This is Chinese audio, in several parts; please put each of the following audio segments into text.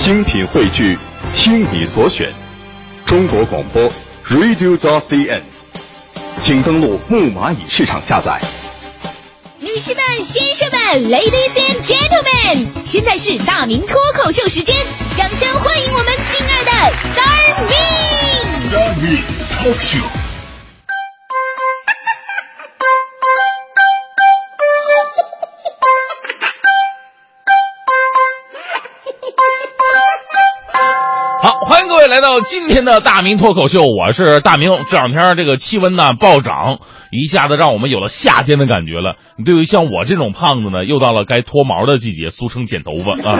精品汇聚，听你所选，中国广播 Radio.CN，请登录木蚂蚁市场下载。女士们、先生们，Ladies and Gentlemen，现在是大明脱口秀时间，掌声欢迎我们亲爱的 Star Me。Star Me Talk Show。好，欢迎各位来到今天的大明脱口秀，我是大明。这两天这个气温呢暴涨，一下子让我们有了夏天的感觉了。对于像我这种胖子呢，又到了该脱毛的季节，俗称剪头发啊。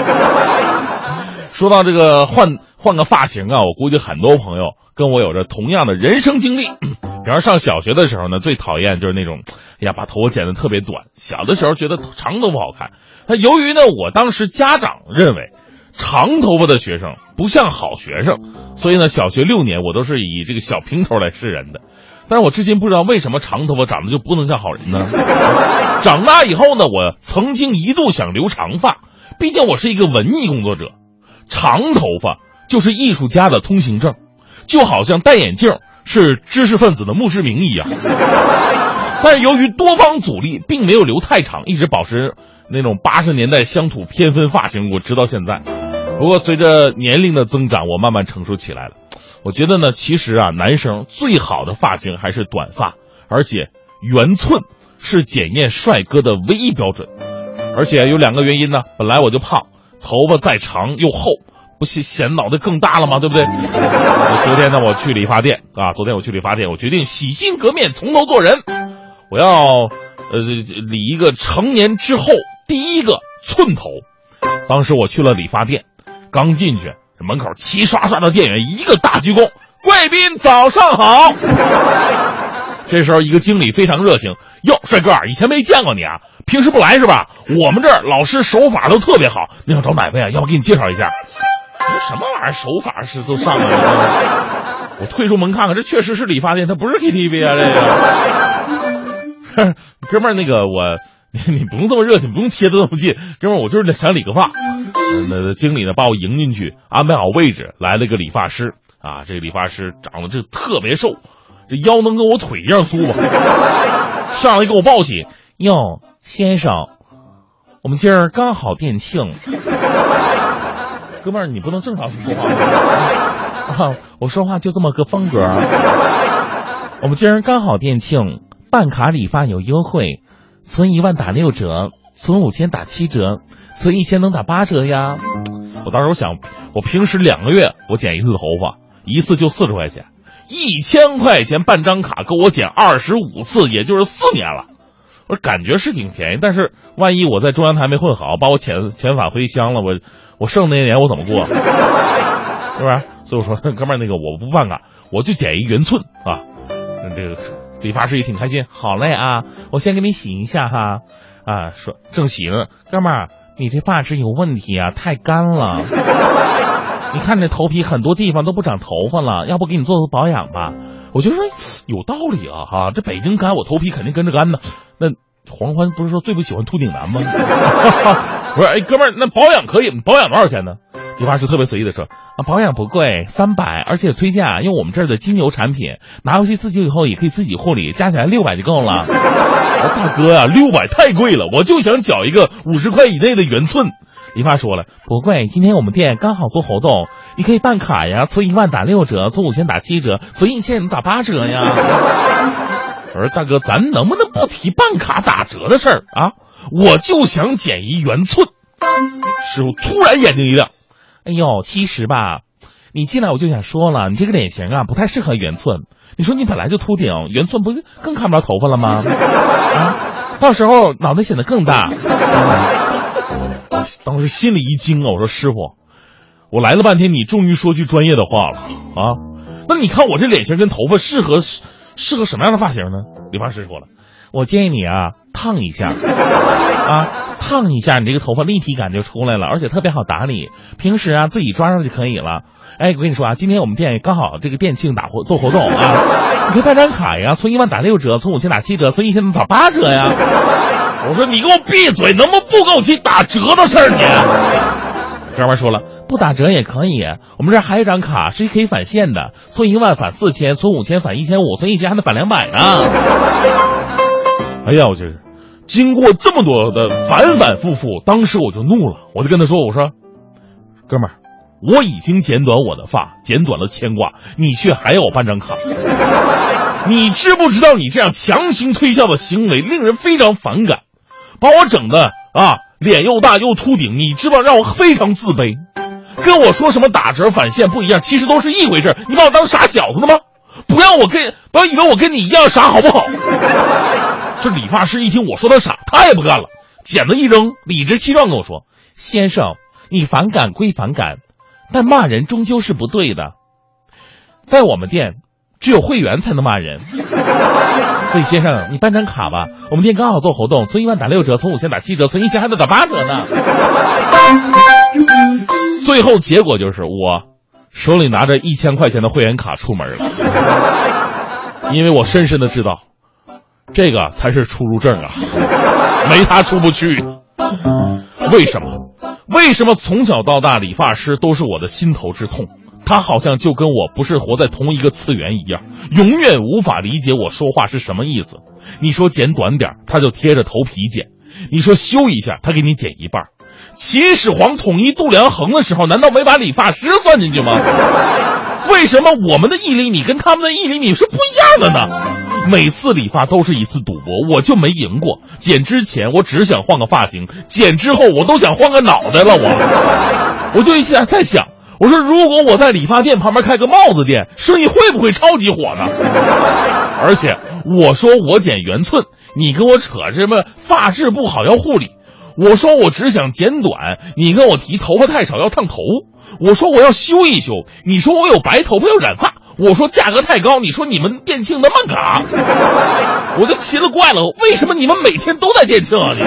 说到这个换换个发型啊，我估计很多朋友跟我有着同样的人生经历。比方上小学的时候呢，最讨厌就是那种，哎呀，把头发剪得特别短。小的时候觉得长头发好看，那由于呢，我当时家长认为。长头发的学生不像好学生，所以呢，小学六年我都是以这个小平头来示人的。但是我至今不知道为什么长头发长得就不能像好人呢？长大以后呢，我曾经一度想留长发，毕竟我是一个文艺工作者，长头发就是艺术家的通行证，就好像戴眼镜是知识分子的墓志铭一样。但是由于多方阻力，并没有留太长，一直保持那种八十年代乡土偏分发型，我直到现在。不过随着年龄的增长，我慢慢成熟起来了。我觉得呢，其实啊，男生最好的发型还是短发，而且圆寸是检验帅哥的唯一标准。而且有两个原因呢，本来我就胖，头发再长又厚，不显显脑袋更大了吗？对不对？我 昨天呢，我去理发店啊，昨天我去理发店，我决定洗心革面，从头做人。我要呃理一个成年之后第一个寸头。当时我去了理发店，刚进去，门口齐刷刷的店员一个大鞠躬，贵宾早上好。这时候一个经理非常热情，哟，帅哥，以前没见过你啊，平时不来是吧？我们这儿老师手法都特别好，你想找哪位啊？要不给你介绍一下？什么玩意儿手法是都上来了？我退出门看看，这确实是理发店，它不是 KTV 啊，这个。哥们儿，那个我，你你不用这么热情，不用贴的这么近。哥们儿，我就是想理个发。那经理呢，把我迎进去，安排好位置，来了个理发师啊。这个理发师长得这特别瘦，这腰能跟我腿一样粗吧？上来给我抱起，哟，先生，我们今儿刚好店庆。哥们儿，你不能正常说话吗？啊，我说话就这么个风格。我们今儿刚好店庆。办卡理发有优惠，存一万打六折，存五千打七折，存一千能打八折呀！我当时我想，我平时两个月我剪一次头发，一次就四十块钱，一千块钱办张卡够我剪二十五次，也就是四年了。我感觉是挺便宜，但是万一我在中央台没混好，把我遣遣返回乡了，我我剩那些年我怎么过？是不是？所以我说，哥们儿，那个我不办卡，我就剪一圆寸啊，那这个。理发师也挺开心，好嘞啊，我先给你洗一下哈，啊，说正洗呢，哥们儿，你这发质有问题啊，太干了，你看这头皮很多地方都不长头发了，要不给你做做保养吧？我就说有道理啊，哈，这北京干，我头皮肯定跟着干呢。那黄欢不是说最不喜欢秃顶男吗？不是，哎，哥们儿，那保养可以，保养多少钱呢？理发师特别随意的说：“啊，保养不贵，三百，而且推荐啊，用我们这儿的精油产品，拿回去自己以后也可以自己护理，加起来六百就够了。”我说：“大哥呀、啊，六百太贵了，我就想绞一个五十块以内的圆寸。”理发说了：“不贵，今天我们店刚好做活动，你可以办卡呀，存一万打六折，存五千打七折，存一千能打八折呀。”我说：“大哥，咱能不能不提办卡打折的事儿啊？我就想剪一圆寸。”师傅突然眼睛一亮。哎呦，其实吧，你进来我就想说了，你这个脸型啊不太适合圆寸。你说你本来就秃顶，圆寸不是更看不着头发了吗？啊，到时候脑袋显得更大。我当时心里一惊啊，我说师傅，我来了半天，你终于说句专业的话了啊？那你看我这脸型跟头发适合适合什么样的发型呢？理发师说了，我建议你啊烫一下 啊。烫一下，你这个头发立体感就出来了，而且特别好打理。平时啊，自己抓上就可以了。哎，我跟你说啊，今天我们店刚好这个店庆打活做活动啊，你可以办张卡呀，存一万打六折，存五千打七折，存一千打八折呀。我说你给我闭嘴，能不能不给我提打折的事儿你？哥们儿说了，不打折也可以，我们这还有一张卡是可以返现的，存一万返四千，存五千返一千五，存一千还能返两百呢。哎呀，我这是经过这么多的反反复复，当时我就怒了，我就跟他说：“我说，哥们儿，我已经剪短我的发，剪短了牵挂，你却还要我办张卡，你知不知道你这样强行推销的行为令人非常反感，把我整的啊脸又大又秃顶，你知不知道让我非常自卑？跟我说什么打折返现不一样，其实都是一回事，你把我当傻小子呢吗？不要我跟不要以为我跟你一样傻好不好？”这理发师一听我说他傻，他也不干了，剪子一扔，理直气壮跟我说：“先生，你反感归反感，但骂人终究是不对的。在我们店，只有会员才能骂人。所以先生，你办张卡吧，我们店刚好做活动，存一万打六折，存五千打七折，存一千还能打八折呢。最后结果就是我手里拿着一千块钱的会员卡出门了，因为我深深的知道。”这个才是出入证啊，没他出不去。为什么？为什么从小到大理发师都是我的心头之痛？他好像就跟我不是活在同一个次元一样，永远无法理解我说话是什么意思。你说剪短点，他就贴着头皮剪；你说修一下，他给你剪一半。秦始皇统一度量衡的时候，难道没把理发师算进去吗？为什么我们的一厘米跟他们的一厘米是不一样的呢？每次理发都是一次赌博，我就没赢过。剪之前我只想换个发型，剪之后我都想换个脑袋了。我，我就一下在想，我说如果我在理发店旁边开个帽子店，生意会不会超级火呢？而且我说我剪圆寸，你跟我扯什么发质不好要护理？我说我只想剪短，你跟我提头发太少要烫头。我说我要修一修，你说我有白头发要染发。我说价格太高，你说你们店庆那么嘎，我就奇了怪了，为什么你们每天都在店庆啊？你，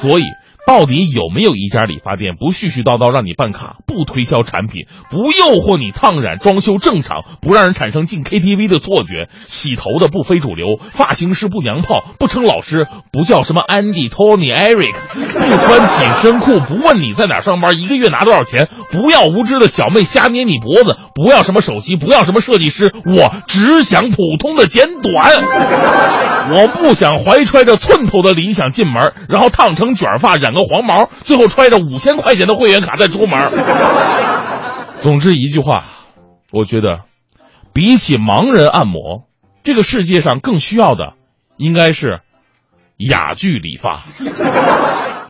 所以。到底有没有一家理发店不絮絮叨叨让你办卡，不推销产品，不诱惑你烫染、装修正常，不让人产生进 KTV 的错觉？洗头的不非主流，发型师不娘炮，不称老师，不叫什么 Andy、Tony、Eric，不穿紧身裤，不问你在哪上班，一个月拿多少钱？不要无知的小妹瞎捏你脖子，不要什么手机，不要什么设计师，我只想普通的剪短。我不想怀揣着寸头的理想进门，然后烫成卷发，染个个。黄毛，最后揣着五千块钱的会员卡再出门。总之一句话，我觉得，比起盲人按摩，这个世界上更需要的，应该是哑剧理发。